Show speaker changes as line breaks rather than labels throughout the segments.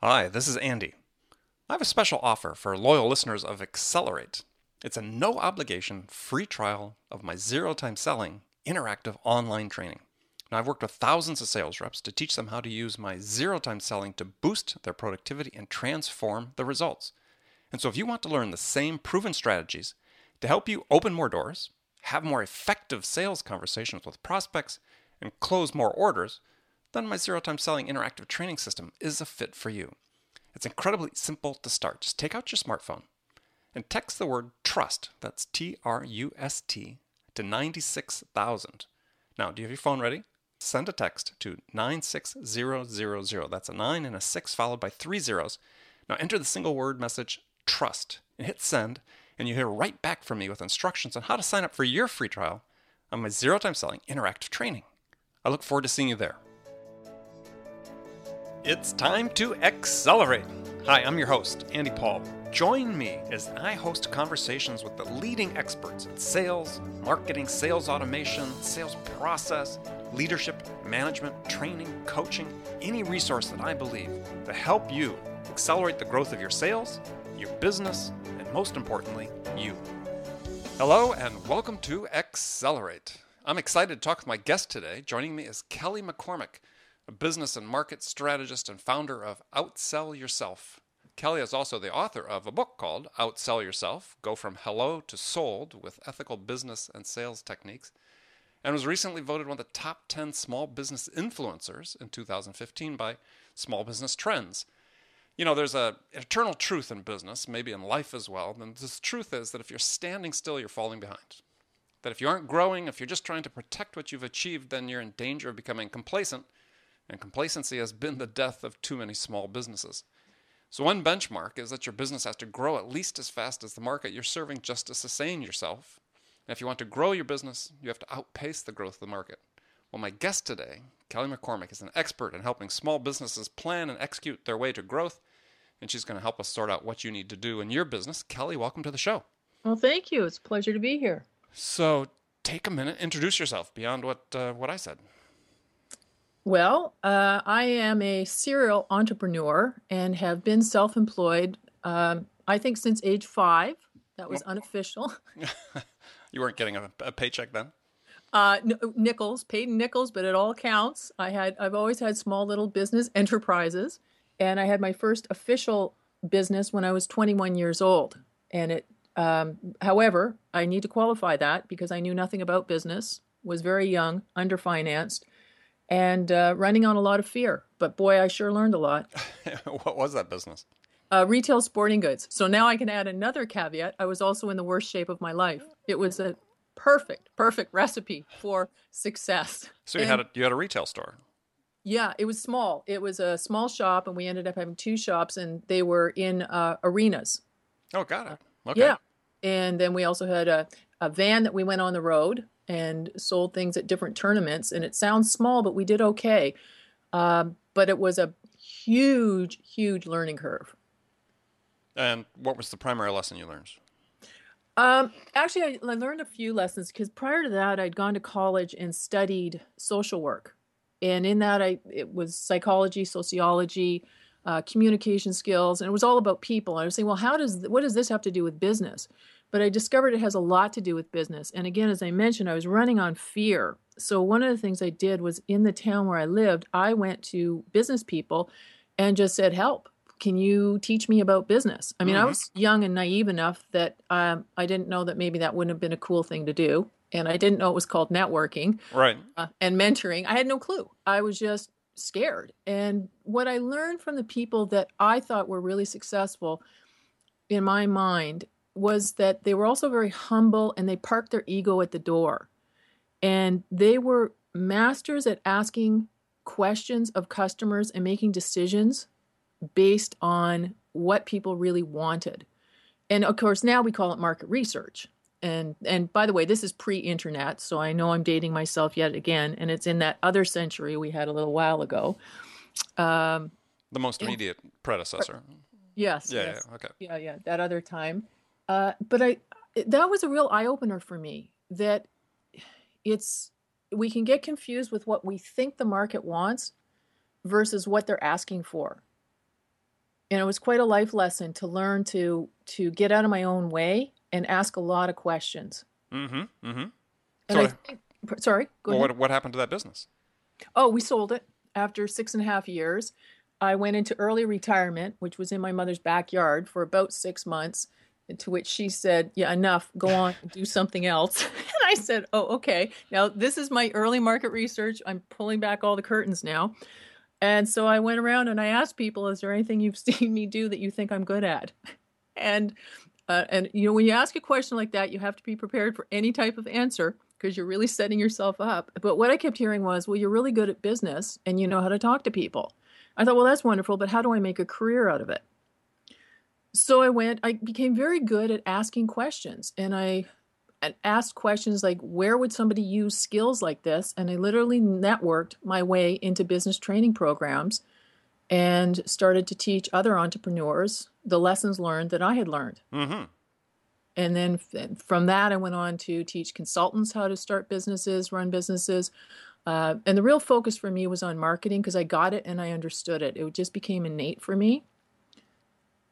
Hi, this is Andy. I have a special offer for loyal listeners of Accelerate. It's a no obligation free trial of my zero time selling interactive online training. Now, I've worked with thousands of sales reps to teach them how to use my zero time selling to boost their productivity and transform the results. And so, if you want to learn the same proven strategies to help you open more doors, have more effective sales conversations with prospects, and close more orders, then my zero time selling interactive training system is a fit for you. It's incredibly simple to start. Just take out your smartphone and text the word trust, that's T R U S T, to 96000. Now, do you have your phone ready? Send a text to 96000. That's a 9 and a 6 followed by three zeros. Now enter the single word message trust and hit send, and you hear right back from me with instructions on how to sign up for your free trial on my zero time selling interactive training. I look forward to seeing you there. It's time to accelerate. Hi, I'm your host, Andy Paul. Join me as I host conversations with the leading experts in sales, marketing, sales automation, sales process, leadership, management, training, coaching, any resource that I believe to help you accelerate the growth of your sales, your business, and most importantly, you. Hello, and welcome to Accelerate. I'm excited to talk with my guest today. Joining me is Kelly McCormick a business and market strategist and founder of Outsell Yourself. Kelly is also the author of a book called Outsell Yourself Go from Hello to Sold with Ethical Business and Sales Techniques, and was recently voted one of the top 10 small business influencers in 2015 by Small Business Trends. You know, there's a eternal truth in business, maybe in life as well. And this truth is that if you're standing still, you're falling behind. That if you aren't growing, if you're just trying to protect what you've achieved, then you're in danger of becoming complacent and complacency has been the death of too many small businesses. So, one benchmark is that your business has to grow at least as fast as the market you're serving just to sustain yourself. And if you want to grow your business, you have to outpace the growth of the market. Well, my guest today, Kelly McCormick, is an expert in helping small businesses plan and execute their way to growth, and she's going to help us sort out what you need to do in your business. Kelly, welcome to the show.
Well, thank you. It's a pleasure to be here.
So, take a minute, introduce yourself beyond what uh, what I said.
Well, uh, I am a serial entrepreneur and have been self employed, um, I think, since age five. That was unofficial.
you weren't getting a, a paycheck then?
Uh, n- nickels, paid in nickels, but it all counts. I had, I've always had small little business enterprises, and I had my first official business when I was 21 years old. And it, um, however, I need to qualify that because I knew nothing about business, was very young, underfinanced, and uh, running on a lot of fear. But boy, I sure learned a lot.
what was that business?
Uh, retail sporting goods. So now I can add another caveat. I was also in the worst shape of my life. It was a perfect, perfect recipe for success.
So you and, had a you had a retail store.
Yeah, it was small. It was a small shop, and we ended up having two shops, and they were in uh, arenas.
Oh, got it. Okay.
Yeah, and then we also had a, a van that we went on the road and sold things at different tournaments. And it sounds small, but we did okay. Um, but it was a huge, huge learning curve.
And what was the primary lesson you learned?
Um, actually, I, learned a few lessons because prior to that, I'd gone to college and studied social work, and in that, I it was psychology, sociology, uh, communication skills, and it was all about people. I was saying, well, how does what does this have to do with business? But I discovered it has a lot to do with business. And again, as I mentioned, I was running on fear. So one of the things I did was in the town where I lived, I went to business people and just said, "Help! Can you teach me about business?" I mean, mm-hmm. I was young and naive enough that um, I didn't know that maybe that wouldn't have been a cool thing to do, and I didn't know it was called networking,
right?
Uh, and mentoring. I had no clue. I was just scared. And what I learned from the people that I thought were really successful in my mind was that they were also very humble and they parked their ego at the door. And they were masters at asking questions of customers and making decisions based on what people really wanted. And of course, now we call it market research. And and by the way, this is pre-internet, so I know I'm dating myself yet again, and it's in that other century we had a little while ago. Um,
the most immediate predecessor.
Yes.
Yeah,
yes.
yeah. Okay.
Yeah. Yeah. That other time. Uh, but I that was a real eye opener for me that it's we can get confused with what we think the market wants versus what they're asking for. And it was quite a life lesson to learn to to get out of my own way and ask a lot of questions.
Mm-hmm. Mm-hmm.
And
So-
I think, sorry, go
Well,
ahead.
what, what happened to that business?
Oh, we sold it after six and a half years. I went into early retirement, which was in my mother's backyard for about six months. To which she said, Yeah, enough, go on, do something else. And I said, Oh, okay. Now, this is my early market research. I'm pulling back all the curtains now. And so I went around and I asked people, Is there anything you've seen me do that you think I'm good at? And uh, and you know when you ask a question like that, you have to be prepared for any type of answer because you're really setting yourself up. But what I kept hearing was, "Well, you're really good at business and you know how to talk to people." I thought, "Well, that's wonderful, but how do I make a career out of it?" So I went. I became very good at asking questions, and I and asked questions like, "Where would somebody use skills like this?" And I literally networked my way into business training programs and started to teach other entrepreneurs the lessons learned that I had learned.
Mm-hmm.
And then from that, I went on to teach consultants how to start businesses, run businesses. Uh, and the real focus for me was on marketing because I got it and I understood it. It just became innate for me.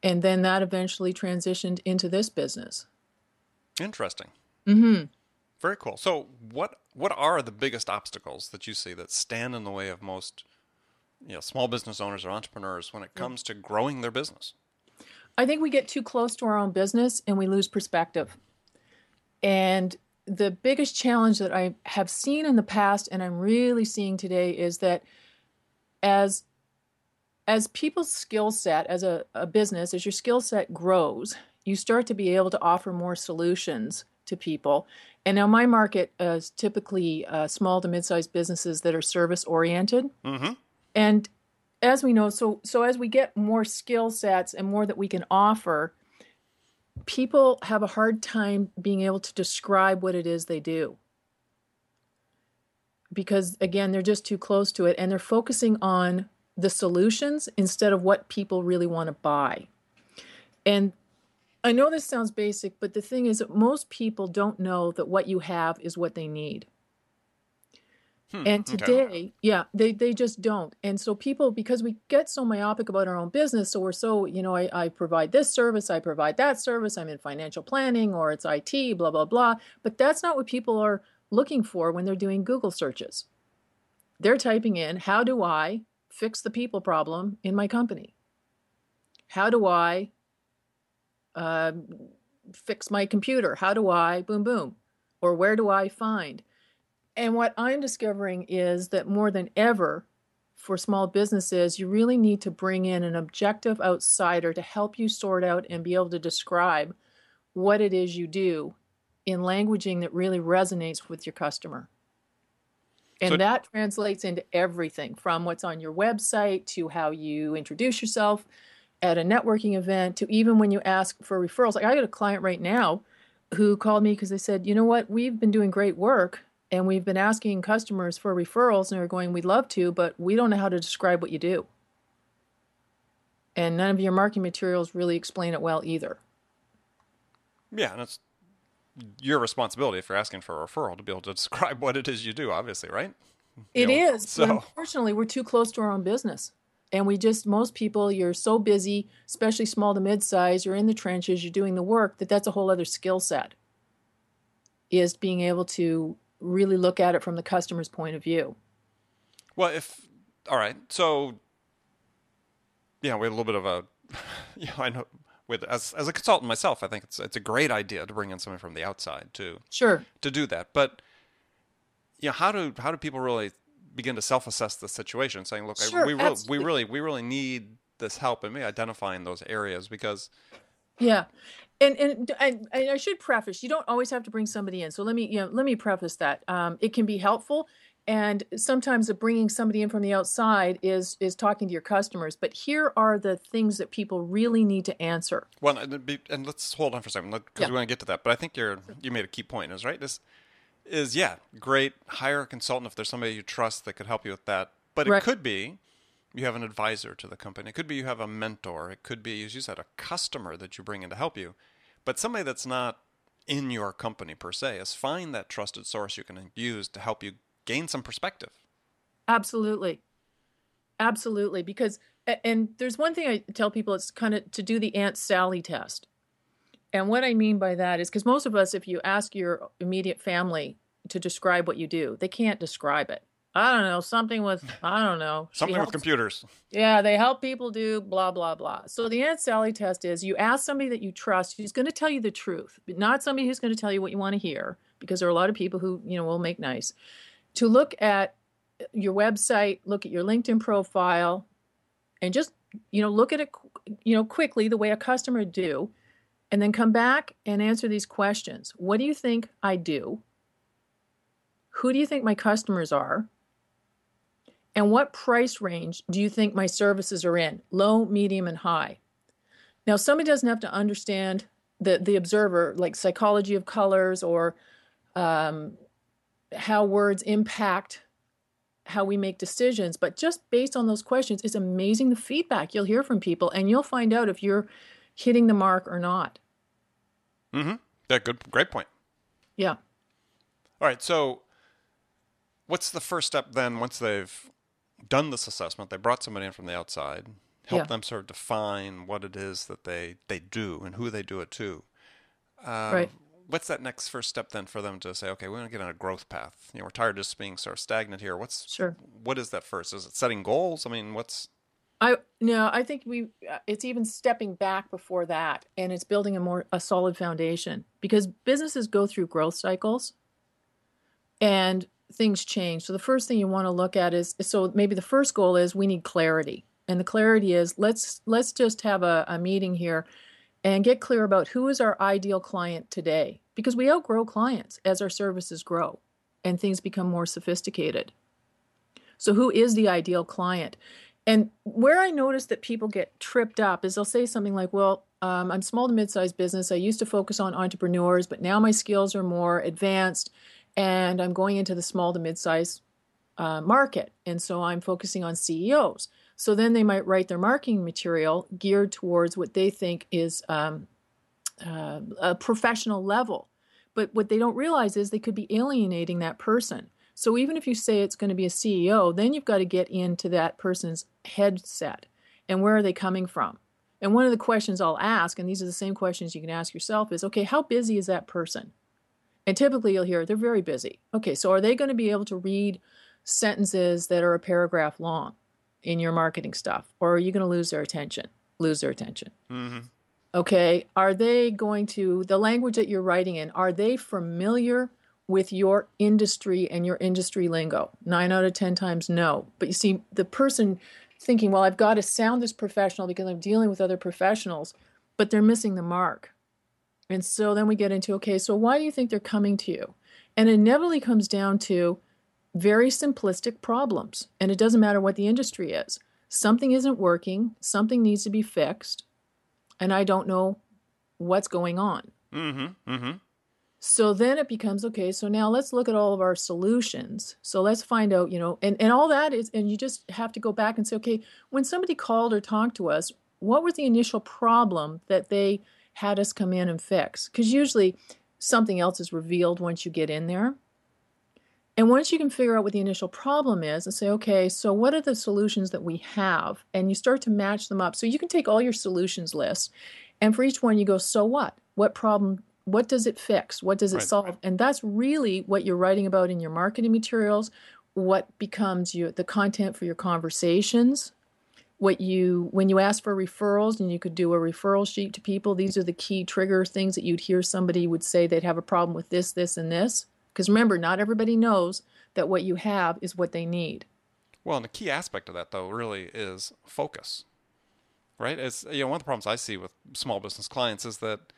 And then that eventually transitioned into this business.
Interesting.
hmm
Very cool. So, what what are the biggest obstacles that you see that stand in the way of most, you know, small business owners or entrepreneurs when it comes to growing their business?
I think we get too close to our own business and we lose perspective. And the biggest challenge that I have seen in the past and I'm really seeing today is that as as people's skill set as a, a business, as your skill set grows, you start to be able to offer more solutions to people. And now my market is typically uh, small to mid-sized businesses that are service oriented.
Mm-hmm.
And as we know, so so as we get more skill sets and more that we can offer, people have a hard time being able to describe what it is they do. Because again, they're just too close to it and they're focusing on the solutions instead of what people really want to buy. And I know this sounds basic, but the thing is that most people don't know that what you have is what they need.
Hmm,
And
okay.
today, yeah, they, they just don't. And so people, because we get so myopic about our own business, so we're so, you know, I, I provide this service, I provide that service, I'm in financial planning or it's IT, blah, blah, blah. But that's not what people are looking for when they're doing Google searches. They're typing in, how do I fix the people problem in my company? How do I uh, fix my computer? How do I, boom, boom? Or where do I find? And what I'm discovering is that more than ever, for small businesses, you really need to bring in an objective outsider to help you sort out and be able to describe what it is you do in languaging that really resonates with your customer. And
So-
that translates into everything from what's on your website to how you introduce yourself at a networking event to even when you ask for referrals. Like I got a client right now who called me because they said, you know what, we've been doing great work and we've been asking customers for referrals and they're going, we'd love to, but we don't know how to describe what you do. And none of your marketing materials really explain it well either.
Yeah, and it's your responsibility if you're asking for a referral to be able to describe what it is you do, obviously, right?
It
You know,
but
so-
unfortunately, we're too close to our own business. And we just, most people, you're so busy, especially small to mid size, you're in the trenches, you're doing the work, that that's a whole other skill set, is being able to really look at it from the customer's point of view.
Well, if all right, so yeah, we had a little bit of a, you know, I know with as as a consultant myself, I think it's it's a great idea to bring in someone from the outside to
Sure.
to do that. But you know, how do how do people really begin to self-assess the situation, saying, "Look, I, we really, we really we really need this help," and me identifying those areas because
Yeah, and and I, and I should preface: you don't always have to bring somebody in. So let me you know let me preface that um, it can be helpful, and sometimes bringing somebody in from the outside is is talking to your customers. But here are the things that people really need to answer.
Well, and, be- and let's hold on for a second because
Yeah.
we want to get to that. But I think you're you made a key point. Is right. This is yeah, great. Hire a consultant if there's somebody you trust that could help you with that. But it could be you have an advisor to the company. It could be you have a mentor. It could be, as you said, a customer that you bring in to help you. But somebody that's not in your company per se is find that trusted source you can use to help you gain some perspective.
Absolutely. Absolutely, because and there's one thing I tell people it's kind of to do the Aunt Sally test. And what I mean by that is because most of us, if you ask your immediate family to describe what you do, they can't describe it. I don't know, something with, I don't know.
Something helps, with computers.
Yeah, they help people do blah, blah, blah. So the Aunt Sally test is you ask somebody that you trust who's going to tell you the truth, but not somebody who's going to tell you what you want to hear, because there are a lot of people who, you know, will make nice, to look at your website, look at your LinkedIn profile, and just, you know, look at it, you know, quickly the way a customer do, and then come back and answer these questions. What do you think I do? Who do you think my customers are? And what price range do you think my services are in? Low, medium, and high. Now, somebody doesn't have to understand the, the observer, like psychology of colors or um, how words impact how we make decisions. But just based on those questions, it's amazing the feedback you'll hear from people, and you'll find out if you're hitting the mark or not.
Mm-hmm. Yeah, good, great point.
Yeah.
All right. So, what's the first step then once they've done this assessment, they brought somebody in from the outside, help yeah. them sort of define what it is that they, they do and who they do it to.
Um, right.
What's that next first step then for them to say, okay, we want to get on a growth path? You know, we're tired of just being sort of stagnant here. What's
sure?
What is that first? Is it setting goals? I mean, what's
I no, I think we uh, it's even stepping back before that and it's building a more a solid foundation because businesses go through growth cycles. And things change. So the first thing you want to look at is so maybe the first goal is we need clarity. And the clarity is let's let's just have a, a meeting here and get clear about who is our ideal client today. Because we outgrow clients as our services grow and things become more sophisticated. So who is the ideal client? And where I notice that people get tripped up is they'll say something like, well, um, I'm small to mid-sized business. I used to focus on entrepreneurs, but now my skills are more advanced and I'm going into the small to mid-size uh, market, and so I'm focusing on CEOs. So then they might write their marketing material geared towards what they think is um, uh, a professional level. But what they don't realize is they could be alienating that person. So even if you say it's going to be a CEO, then you've got to get into that person's headset and where are they coming from? And one of the questions I'll ask, and these are the same questions you can ask yourself, is okay, how busy is that person? And typically you'll hear they're very busy. Okay, so are they going to be able to read sentences that are a paragraph long in your marketing stuff? Or are you going to lose their attention? Lose their attention.
Mm-hmm.
Okay, are they going to, the language that you're writing in, are they familiar with your industry and your industry lingo? Nine out of 10 times, no. But you see, the person thinking, well, I've got to sound this professional because I'm dealing with other professionals, but they're missing the mark. And so then we get into okay, so why do you think they're coming to you? And it inevitably comes down to very simplistic problems. And it doesn't matter what the industry is. Something isn't working, something needs to be fixed, and I don't know what's going on.
Mm-hmm. Mm-hmm.
So then it becomes okay, so now let's look at all of our solutions. So let's find out, you know, and, and all that is, and you just have to go back and say, okay, when somebody called or talked to us, what was the initial problem that they had us come in and fix. Because usually something else is revealed once you get in there. And once you can figure out what the initial problem is and say, okay, so what are the solutions that we have? And you start to match them up. So you can take all your solutions list and for each one you go, so what? What problem? What does it fix? What does it right. solve? And that's really what you're writing about in your marketing materials, what becomes your, the content for your conversations, what you when you ask for referrals and you could do a referral sheet to people these are the key trigger things that you'd hear somebody would say they'd have a problem with this this and this because remember not everybody knows that what you have is what they need
well and the key aspect of that though really is focus right it's you know one of the problems i see with small business clients is that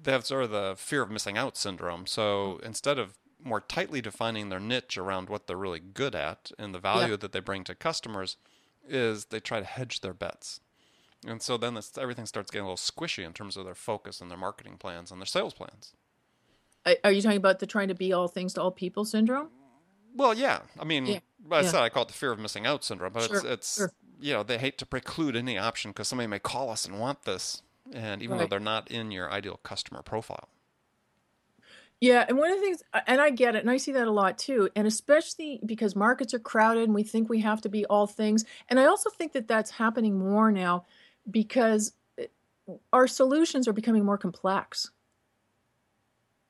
they have sort of the fear of missing out syndrome so instead of more tightly defining their niche around what they're really good at and the value yeah. that they bring to customers is they try to hedge their bets. And so then this, everything starts getting a little squishy in terms of their focus and their marketing plans and their sales plans.
Are you talking about the trying to be all things to all people syndrome?
Well, yeah. I mean, yeah. I yeah. said I call it the fear of missing out syndrome, but sure. it's, it's sure. you know, they hate to preclude any option because somebody may call us and want this, and even right. though they're not in your ideal customer profile.
Yeah, and one of the things, and I get it, and I see that a lot too, and especially because markets are crowded and we think we have to be all things. And I also think that that's happening more now because eh, our solutions are becoming more complex.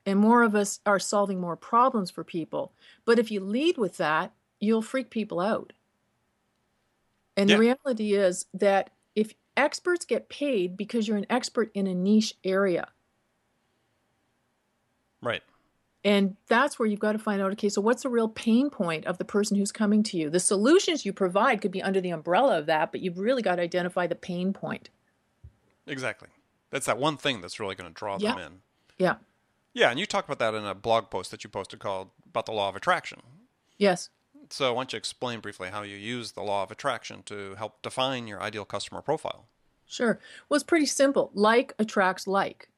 And more of us are solving more problems for people. But if you lead with that, you'll freak people out. And
Yeah.
the reality is that if experts get paid because you're an expert in a niche area,
Right.
And that's where you've got to find out okay, so what's the real pain point of the person who's coming to you? The solutions you provide could be under the umbrella of that, but you've really got to identify the pain point.
Exactly. That's that one thing that's really going to draw
Yeah.
them in.
Yeah.
Yeah, and you talked about that in a blog post that you posted called about the law of attraction.
Yes.
So why don't you explain briefly how you use the law of attraction to help define your ideal customer profile?
Sure. Well, it's pretty simple. Like attracts like.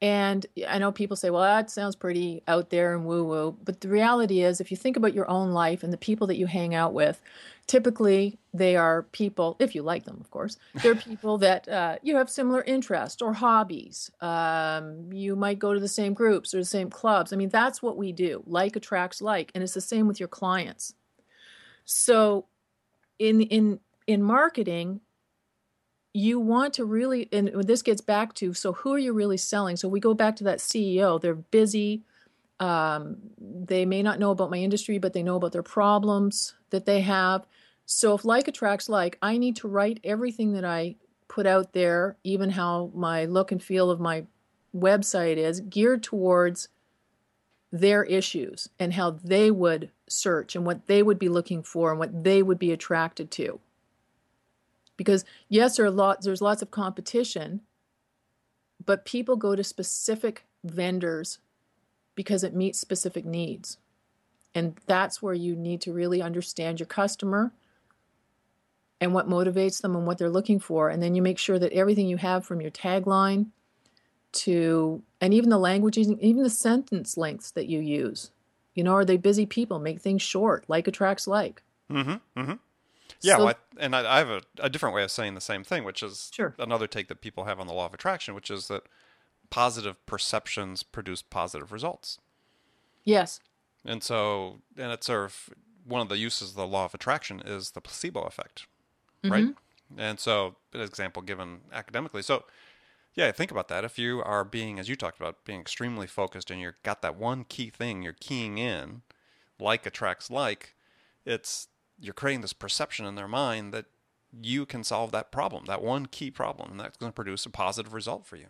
And I know people say, well, that sounds pretty out there and woo woo. But the reality is, if you think about your own life and the people that you hang out with, typically they are people, if you like them, of course, they're people that uh, you have similar interests or hobbies. Um, you might go to the same groups or the same clubs. I mean, that's what we do. Like attracts like. And it's the same with your clients. So in, in, in marketing, you want to really and this gets back to so who are you really selling? So we go back to that ceo they're busy. Um, they may not know about my industry but they know about their problems that they have. So if like attracts like i need to write everything that i put out there even how my look and feel of my website is geared towards their issues and how they would search and what they would be looking for and what they would be attracted to because yes there are lots there's lots of competition but people go to specific vendors because it meets specific needs. And that's where you need to really understand your customer and what motivates them and what they're looking for. And then you make sure that everything you have from your tagline to and even the languages even the sentence lengths that you use. You know are they busy people? Make things short. Like attracts like.
Mm-hmm. Mm-hmm. Yeah,
So-
well, I, and I, I have a, a different way of saying the same thing, which is
Sure.
another take that people have on the law of attraction, which is that positive perceptions produce positive results.
yes
And so, and it's sort of one of the uses of the law of attraction is the placebo effect, right? Mm-hmm. And so, an example given academically. So, yeah, think about that. If you are being, as you talked about, being extremely focused and you've got that one key thing you're keying in, like attracts like, it's you're creating this perception in their mind that you can solve that problem, that one key problem, and that's going to produce a positive result for you.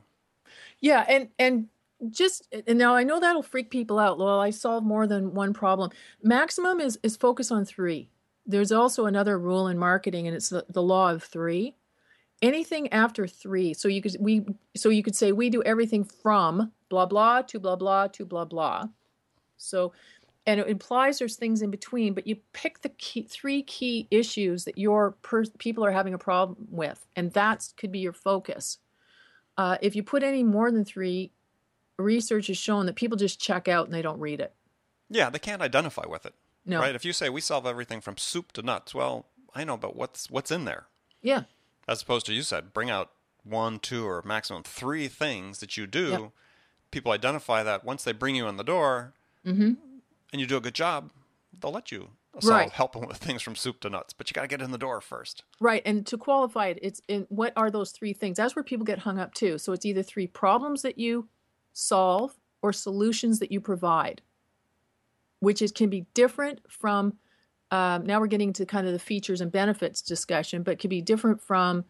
Yeah, and and just and now I know that'll freak people out. Well, I solve more than one problem. Maximum is is focus on three. There's also another rule in marketing, and it's the, the law of three. Anything after three, so you could we so you could say we do everything from blah blah to blah blah to blah blah. So, and it implies there's things in between, but you pick the key, three key issues that your per, people are having a problem with, and that could be your focus. Uh, if you put any more than three, research has shown that people just check out and they don't read it.
Yeah, they can't identify with it.
No.
Right? If you say we solve everything from soup to nuts, well, I know, but what's what's in there?
Yeah.
As opposed to you said, bring out one, two, or maximum three things that you do.
Yep.
People identify that once they bring you in the door,
Mm-hmm.
And you do a good job, they'll let you solve
Right.
help them with things from soup to nuts. But you got to get in the door first.
Right. And to qualify it, it's in what are those three things? That's where people get hung up too. So it's either three problems that you solve or solutions that you provide, which is can be different from. Um, now we're getting to kind of the features and benefits discussion, but could be different from,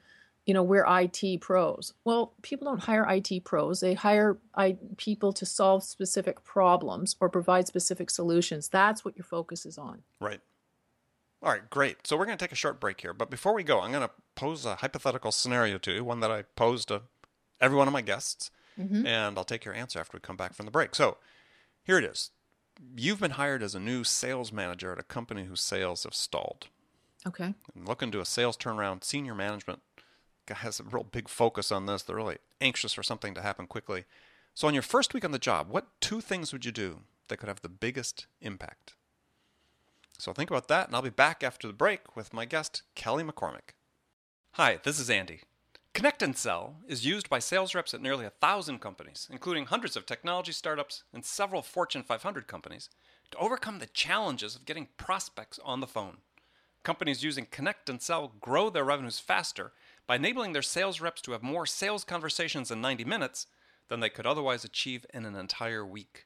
you know, we're IT pros. Well, people don't hire IT pros; they hire I, people to solve specific problems or provide specific solutions. That's what your focus is on.
Right. All right, great. So we're going to take a short break here. But before we go, I'm going to pose a hypothetical scenario to you, one that I posed to every one of my guests. Mm-hmm. And I'll take your answer after we come back from the break. So here it is. You've been hired as a new sales manager at a company whose sales have stalled.
Okay.
And looking to a sales turnaround, senior management has a real big focus on this. They're really anxious for something to happen quickly. So, on your first week on the job, what two things would you do that could have the biggest impact? So, think about that, and I'll be back after the break with my guest, Kelly McCormick. Hi, this is Andy. Connect and Sell is used by sales reps at nearly a thousand companies, including hundreds of technology startups and several Fortune 500 companies, to overcome the challenges of getting prospects on the phone. Companies using Connect and Sell grow their revenues faster by enabling their sales reps to have more sales conversations in 90 minutes than they could otherwise achieve in an entire week.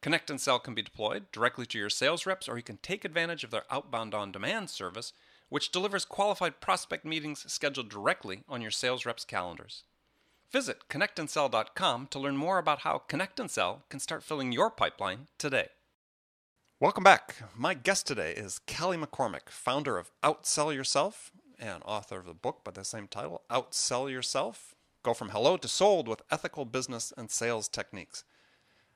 Connect and Sell can be deployed directly to your sales reps, or you can take advantage of their outbound on demand service, which delivers qualified prospect meetings scheduled directly on your sales reps' calendars. Visit connectandsell.com to learn more about how Connect and Sell can start filling your pipeline today. Welcome back. My guest today is Kelly McCormick, founder of Outsell Yourself and author of the book by the same title, Outsell Yourself Go from Hello to Sold with Ethical Business and Sales Techniques.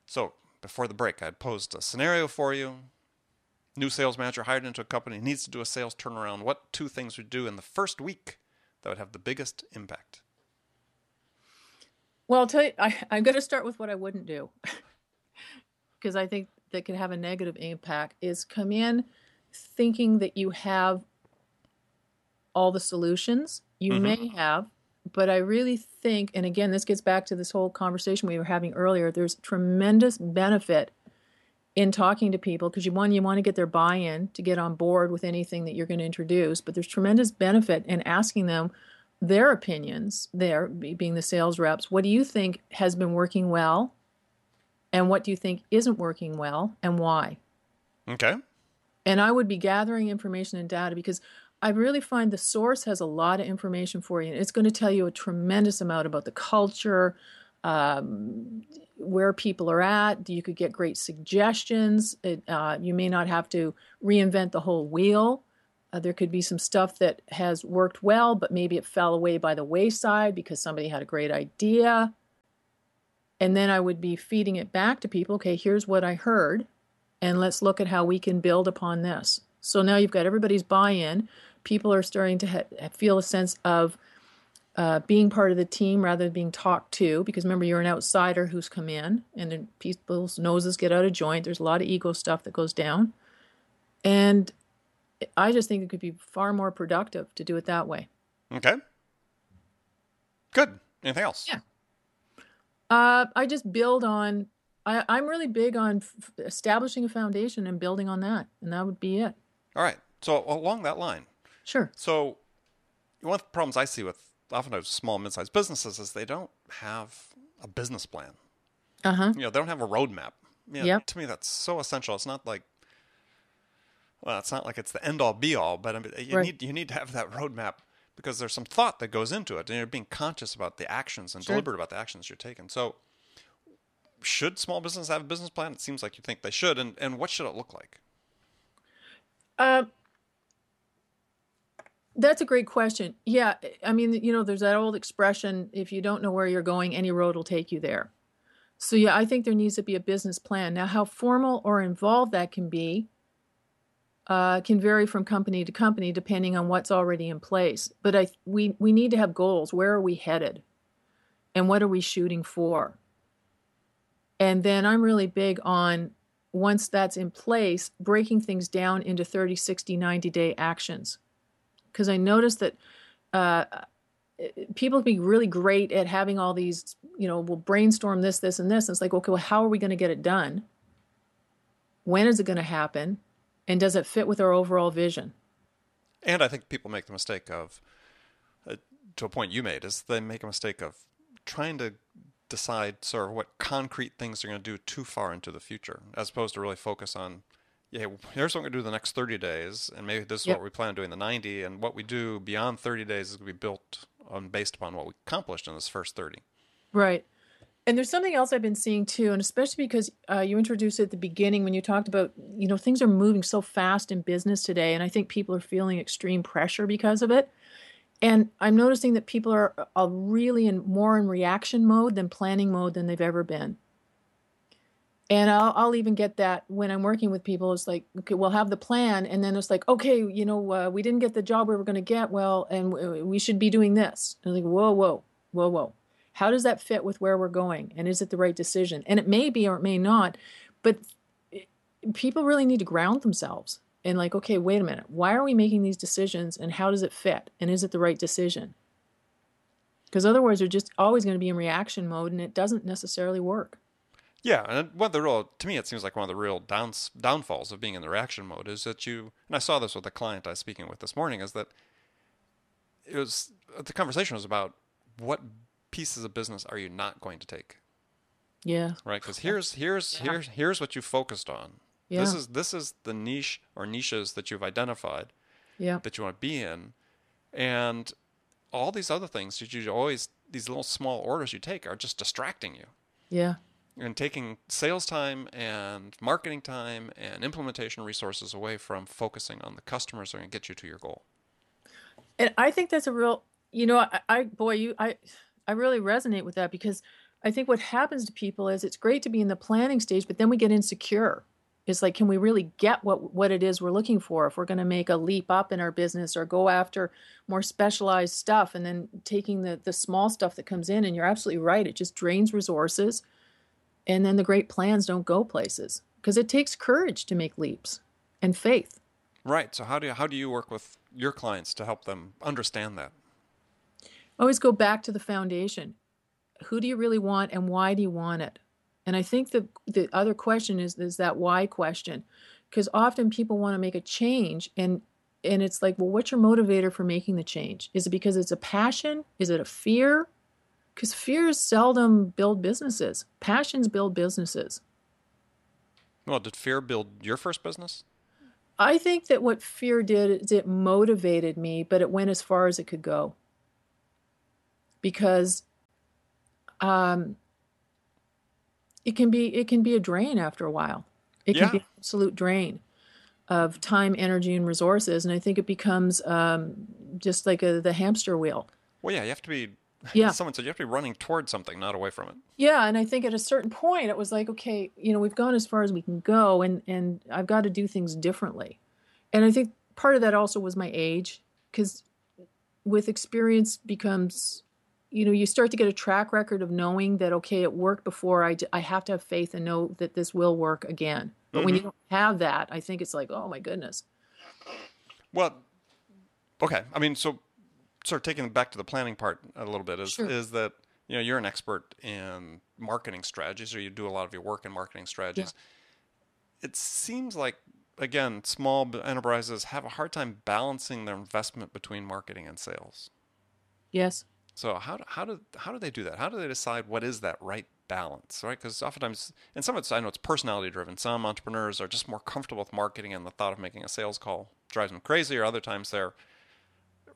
So, before the break, I had posed a scenario for you. New sales manager hired into a company needs to do a sales turnaround. What two things would do in the first week that would have the biggest impact?
Well, I'll tell you, I, I'm going to start with what I wouldn't do because I think that could have a negative impact is come in thinking that you have all the solutions. You mm-hmm. may have, but I really think, and again, this gets back to this whole conversation we were having earlier, there's tremendous benefit in talking to people because you one you want to get their buy-in to get on board with anything that you're going to introduce but there's tremendous benefit in asking them their opinions there being the sales reps what do you think has been working well and what do you think isn't working well and why
okay
and i would be gathering information and data because I really find the source has a lot of information for you. And it's going to tell you a tremendous amount about the culture, um, where people are at. You could get great suggestions. It, uh, you may not have to reinvent the whole wheel. Uh, there could be some stuff that has worked well, but maybe it fell away by the wayside because somebody had a great idea. And then I would be feeding it back to people. Okay, here's what I heard, and let's look at how we can build upon this. So now you've got everybody's buy in people are starting to ha- feel a sense of uh, being part of the team rather than being talked to. Because remember, you're an outsider who's come in, and then people's noses get out of joint. There's a lot of ego stuff that goes down, and I just think it could be far more productive to do it that way.
Okay. Good. Anything else?
Yeah. Uh, I just build on. I, I'm really big on f- establishing a foundation and building on that, and that would be it.
All right. So along that line,
Sure.
So, one of the problems I see with often small, mid-sized businesses is they don't have a business plan.
Uh huh.
You know, they don't have a roadmap.
You know,
To me, that's so essential. It's not like, well, it's not like it's the end all be all, but I mean, you right. need you need to have that roadmap because there's some thought that goes into it, and you're being conscious about the actions and sure. deliberate about the actions you're taking. So, should small business have a business plan? It seems like you think they should, and and what should it look like?
Uh, that's a great question. Yeah, I mean, you know, there's that old expression if you don't know where you're going, any road will take you there. So, yeah, I think there needs to be a business plan. Now, how formal or involved that can be uh, can vary from company to company depending on what's already in place. But I, we, we need to have goals. Where are we headed? And what are we shooting for? And then I'm really big on once that's in place, breaking things down into 30, 60, 90 day actions because I noticed that uh, people can be really great at having all these, you know, we'll brainstorm this, this, and this. And it's like, okay, well, how are we going to get it done? When is it going to happen? And does it fit with our overall vision?
And I think people make the mistake of, uh, to a point you made, is they make a mistake of trying to decide sort of what concrete things they're going to do too far into the future, as opposed to really focus on yeah, here's what we're going to do the next 30 days, and maybe this is yep. what we plan on doing the 90, and what we do beyond 30 days is going to be built on based upon what we accomplished in this first 30.
Right. And there's something else I've been seeing too, and especially because uh, you introduced it at the beginning when you talked about, you know, things are moving so fast in business today, and I think people are feeling extreme pressure because of it. And I'm noticing that people are, are really in more in reaction mode than planning mode than they've ever been. And I'll, I'll even get that when I'm working with people. It's like, okay, we'll have the plan. And then it's like, okay, you know, uh, we didn't get the job we were going to get. Well, and we should be doing this. And I'm like, whoa, whoa, whoa, whoa. How does that fit with where we're going? And is it the right decision? And it may be or it may not. But people really need to ground themselves and like, okay, wait a minute. Why are we making these decisions and how does it fit? And is it the right decision? because otherwise they're just always going to be in reaction mode and it doesn't necessarily work.
Yeah, and one of the real to me it seems like one of the real downs, downfalls of being in the reaction mode is that you and I saw this with a client I was speaking with this morning is that it was the conversation was about what pieces of business are you not going to take
Yeah.
right because here's here's
Yeah.
here's here's what you focused on
Yeah.
this is this is the niche or niches that you've identified
yeah.
that you want to be in and all these other things that you always these little small orders you take are just distracting you
Yeah.
And taking sales time and marketing time and implementation resources away from focusing on the customers that are going to get you to your goal.
And I think that's a real, you know, I, I boy, you, I, I really resonate with that because I think what happens to people is it's great to be in the planning stage, but then we get insecure. It's like, can we really get what what it is we're looking for if we're going to make a leap up in our business or go after more specialized stuff, and then taking the the small stuff that comes in. And you're absolutely right; it just drains resources, and then the great plans don't go places because it takes courage to make leaps and faith.
Right. So how do you, how do you work with your clients to help them understand that?
always go back to the foundation. Who do you really want and why do you want it? And I think the the other question is is that why question. Because often people want to make a change and and it's like, well, what's your motivator for making the change? Is it because it's a passion? Is it a fear? Because fears seldom build businesses. Passions build businesses.
Well, did fear build your first business?
I think that what fear did is it motivated me, but it went as far as it could go. Because um, it can be it can be a drain after a while. It can be an absolute drain of time, energy, and resources, and I think it becomes um, just like a, the hamster wheel.
Well, yeah, you have to be.
Yeah.
Someone said you have to be running towards something, not away from it.
Yeah, and I think at a certain point it was like, okay, you know, we've gone as far as we can go and and I've got to do things differently. And I think part of that also was my age cuz with experience becomes you know, you start to get a track record of knowing that okay, it worked before I d- I have to have faith and know that this will work again. But when you mm-hmm. don't have that, I think it's like, oh my goodness.
Well, okay. I mean, so sort of taking back to the planning part a little bit is
Sure.
is that you know you're an expert in marketing strategies, or you do a lot of your work in marketing strategies. It seems like again, small enterprises have a hard time balancing their investment between marketing and sales.
Yes.
So how do, how do how do they do that? How do they decide what is that right balance, right? Because oftentimes, and some of it's I know it's personality driven. Some entrepreneurs are just more comfortable with marketing, and the thought of making a sales call drives them crazy. Or other times they're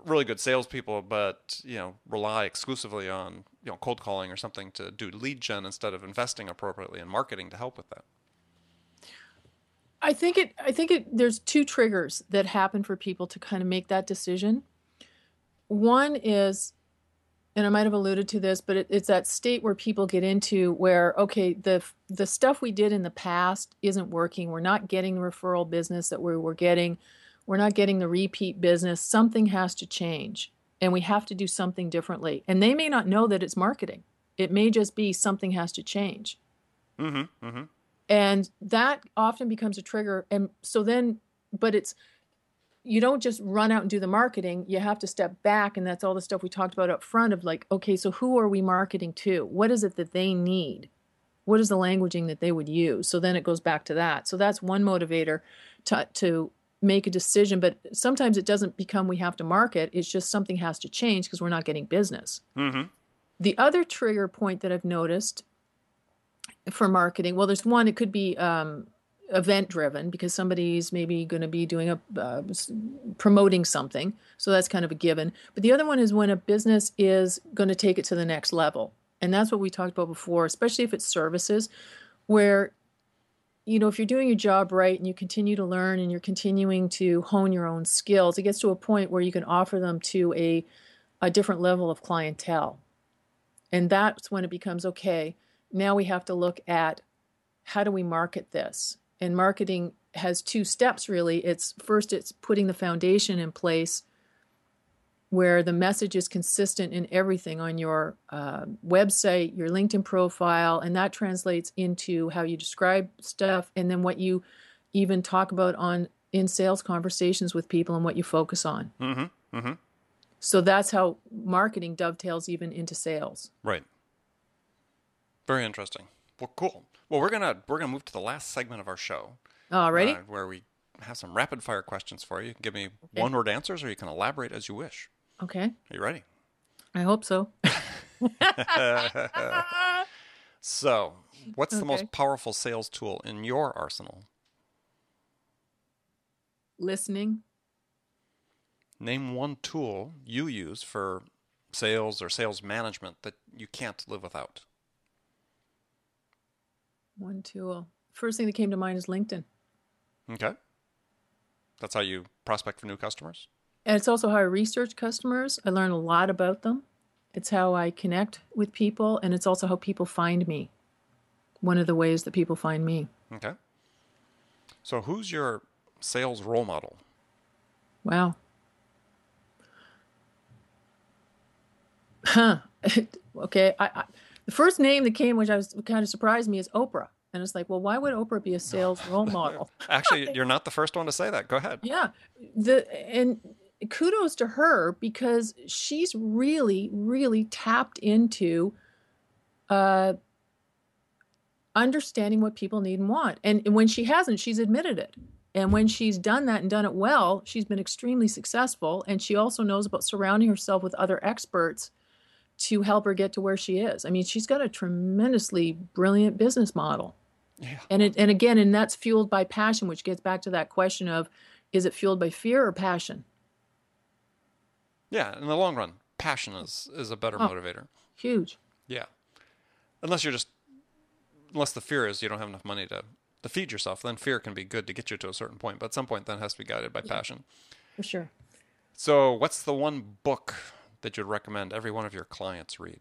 really good salespeople, but you know rely exclusively on you know cold calling or something to do lead gen instead of investing appropriately in marketing to help with that.
I think it. I think it. There's two triggers that happen for people to kind of make that decision. One is, and I might have alluded to this, but it, it's that state where people get into where okay, the the stuff we did in the past isn't working. We're not getting the referral business that we were getting. We're not getting the repeat business. Something has to change, and we have to do something differently. And they may not know that it's marketing. It may just be something has to change
Mm-hmm. Mm-hmm.
and that often becomes a trigger and so then but it's you don't just run out and do the marketing you have to step back and that's all the stuff we talked about up front of like okay so who are we marketing to what is it that they need what is the languaging that they would use so then it goes back to that so that's one motivator to to make a decision but sometimes it doesn't become we have to market it's just something has to change because we're not getting business
Mm-hmm.
the other trigger point that I've noticed for marketing, well, there's one, it could be um, event driven because somebody's maybe going to be doing a uh, promoting something. So that's kind of a given. But the other one is when a business is going to take it to the next level. And that's what we talked about before, especially if it's services where you know, if you're doing your job right and you continue to learn and you're continuing to hone your own skills, it gets to a point where you can offer them to a, a different level of clientele. And that's when it becomes okay. Now we have to look at how do we market this? And marketing has two steps really. It's first, it's putting the foundation in place where the message is consistent in everything on your uh, website, your LinkedIn profile, and that translates into how you describe stuff and then what you even talk about on in sales conversations with people and what you focus on.
Mm-hmm. Mm-hmm.
So that's how marketing dovetails even into sales.
Right. Very interesting. Well, cool. Well, we're gonna we're gonna move to the last segment of our show.
Alrighty.
uh, where we have some rapid fire questions for you. You can give me one word answers, or you can elaborate as you wish.
Okay.
Are you ready?
I hope so.
So, what's the most powerful sales tool in your arsenal?
Listening.
Name one tool you use for sales or sales management that you can't live without.
One tool. First thing that came to mind is LinkedIn.
Okay. That's how you prospect for new customers?
And it's also how I research customers. I learn a lot about them. It's how I connect with people, and it's also how people find me. One of the ways that people find me.
Okay. So, who's your sales role model?
Wow. Huh. okay. I, I, the first name that came, which I was kind of surprised me, is Oprah. And it's like, well, why would Oprah be a sales role model?
Actually, you're not the first one to say that. Go ahead.
Yeah. The and kudos to her because she's really, really tapped into uh understanding what people need and want. And, when she hasn't, she's admitted it. And when she's done that and done it well, she's been extremely successful. And she also knows about surrounding herself with other experts to help her get to where she is. I mean, she's got a tremendously brilliant business model.
Yeah.
And it, and again, and that's fueled by passion, which gets back to that question of is it fueled by fear or passion?
Yeah. In the long run, passion is, is a better
Oh.
motivator.
Huge.
Yeah. Unless you're just, unless the fear is you don't have enough money to, to feed yourself, then fear can be good to get you to a certain point. But at some point, then has to be guided by passion.
For sure.
So, what's the one book that you'd recommend every one of your clients read?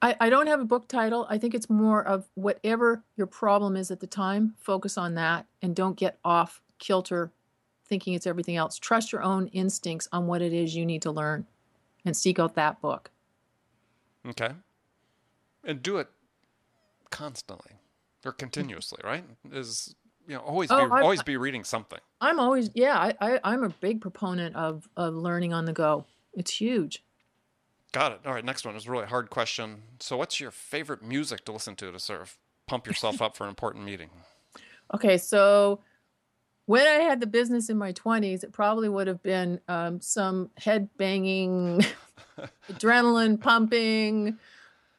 I, I don't have a book title. I think it's more of whatever your problem is at the time, focus on that and don't get off kilter thinking it's everything else. Trust your own instincts on what it is you need to learn and seek out that book.
Okay. And do it constantly or continuously, right? Is you know always
Oh,
be
I-
always be reading something.
I'm always, yeah, I, I, I'm a big proponent of, of learning on the go. It's huge.
Got it. All right, next one is a really hard question. So, what's your favorite music to listen to to sort of pump yourself up for an important meeting?
Okay, so when I had the business in my 20s, it probably would have been um, some head banging, adrenaline pumping.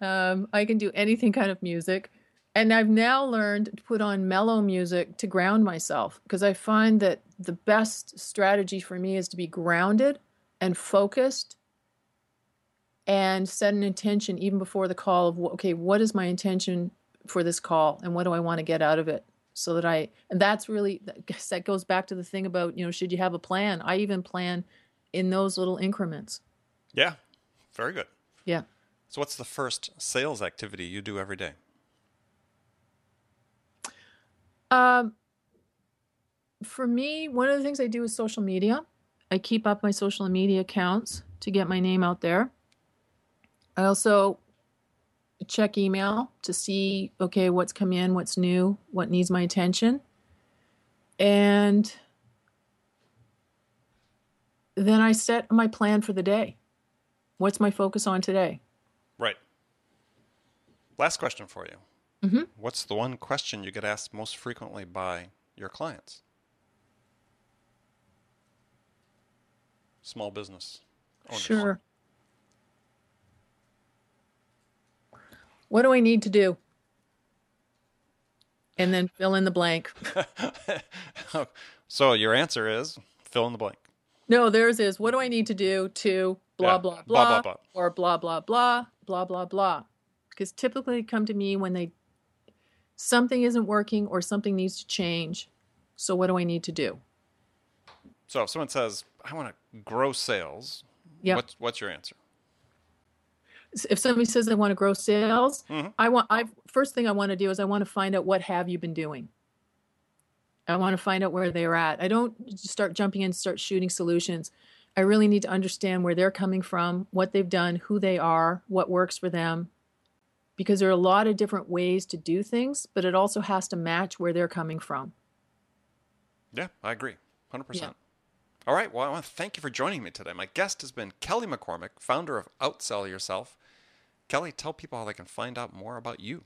Um, I can do anything kind of music. And I've now learned to put on mellow music to ground myself because I find that the best strategy for me is to be grounded and focused and set an intention even before the call of okay what is my intention for this call and what do i want to get out of it so that i and that's really I guess that goes back to the thing about you know should you have a plan? I even plan in those little increments.
Yeah, very good.
yeah.
So, what's the first sales activity you do every day?
um for me one of the things i do is social media. I keep up my social media accounts to get my name out there. I also check email to see okay what's come in what's new what needs my attention and then i set my plan for the day what's my focus on today
Right. Last question for you.
Mhm.
What's the one question you get asked most frequently by your clients? Small business owners.
sure what do i need to do and then fill in the blank
so your answer is fill in the blank.
No, theirs is what do I need to do to blah
Yeah,
blah
blah,
blah,
blah, blah.
or blah blah blah blah blah blah. Because typically they come to me when they something isn't working or something needs to change. So what do I need to do?
So if someone says, I want to grow sales,
Yep.
what's, what's your answer?
If somebody says they want to grow sales,
Mhm.
I want I first thing I want to do is I want to find out what have you been doing. I want to find out where they're at. I don't start jumping in and start shooting solutions. I really need to understand where they're coming from, what they've done, who they are, what works for them. Because there are a lot of different ways to do things, but it also has to match where they're coming from.
Yeah, I agree. 100%. All right, well, I want to thank you for joining me today. My guest has been Kelly McCormick, founder of Outsell Yourself. Kelly, tell people how they can find out more about you.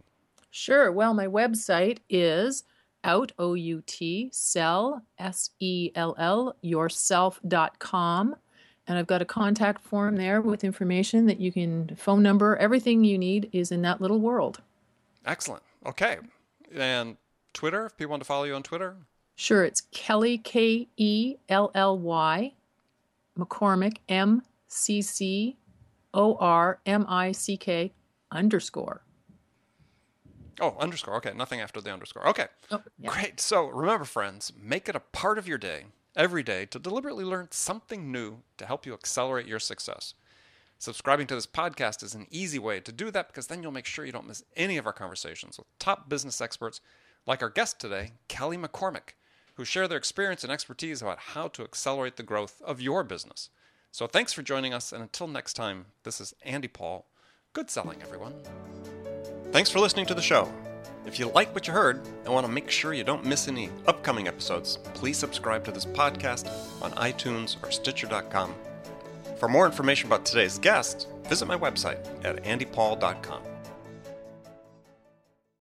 Sure. Well, my website is out, O U T, sell, S E L L, yourself.com. And I've got a contact form there with information that you can, phone number, everything you need is in that little world.
Excellent. Okay. And Twitter, if people want to follow you on Twitter?
Sure. It's Kelly, K E L L Y, McCormick, M C C O R M I C K underscore.
Oh, underscore. Okay, nothing after the underscore. Okay.
Oh, yeah.
Great. So remember, friends, make it a part of your day, every day, to deliberately learn something new to help you accelerate your success. Subscribing to this podcast is an easy way to do that because then you'll make sure you don't miss any of our conversations with top business experts like our guest today, Kelly McCormick, who share their experience and expertise about how to accelerate the growth of your business. So thanks for joining us, and until next time, this is Andy Paul. Good selling, everyone. Thanks for listening to the show. If you like what you heard and want to make sure you don't miss any upcoming episodes, please subscribe to this podcast on iTunes or Stitcher.com. For more information about today's guest, visit my website at andypaul.com.